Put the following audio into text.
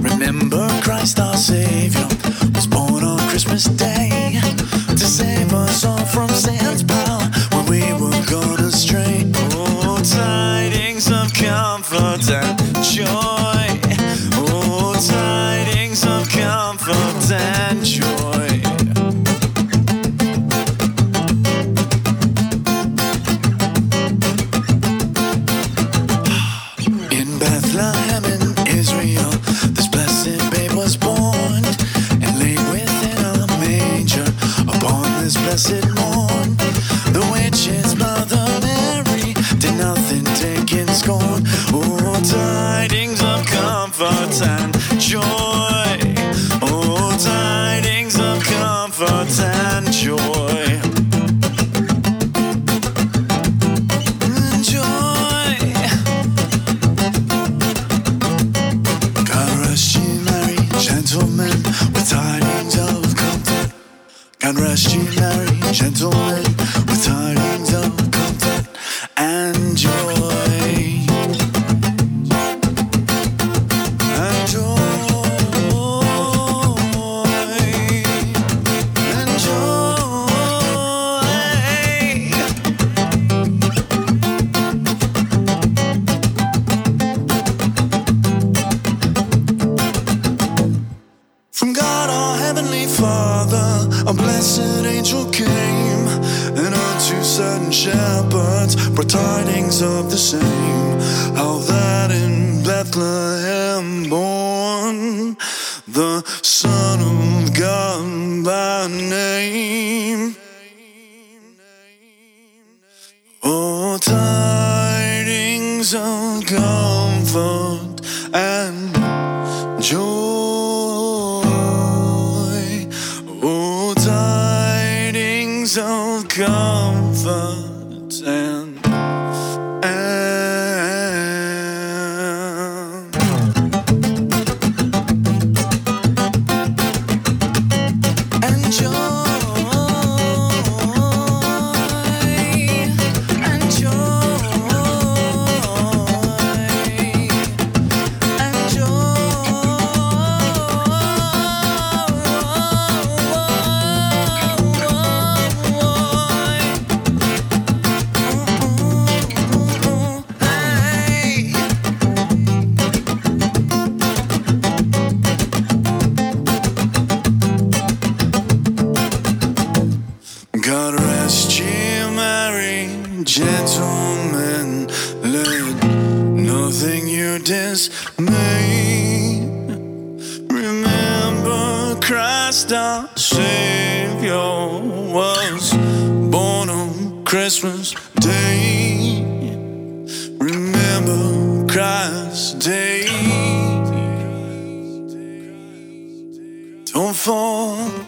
Remember Christ our Savior. scorn. Oh, tidings of comfort and tidings of the same, how that in Bethlehem born the Son of God by name. Oh, tidings of comfort and joy. Oh, tidings of comfort and gentleman, let nothing you dismay. Remember, Christ our Savior was born on Christmas Day. Remember, Christ's Day. Don't fall.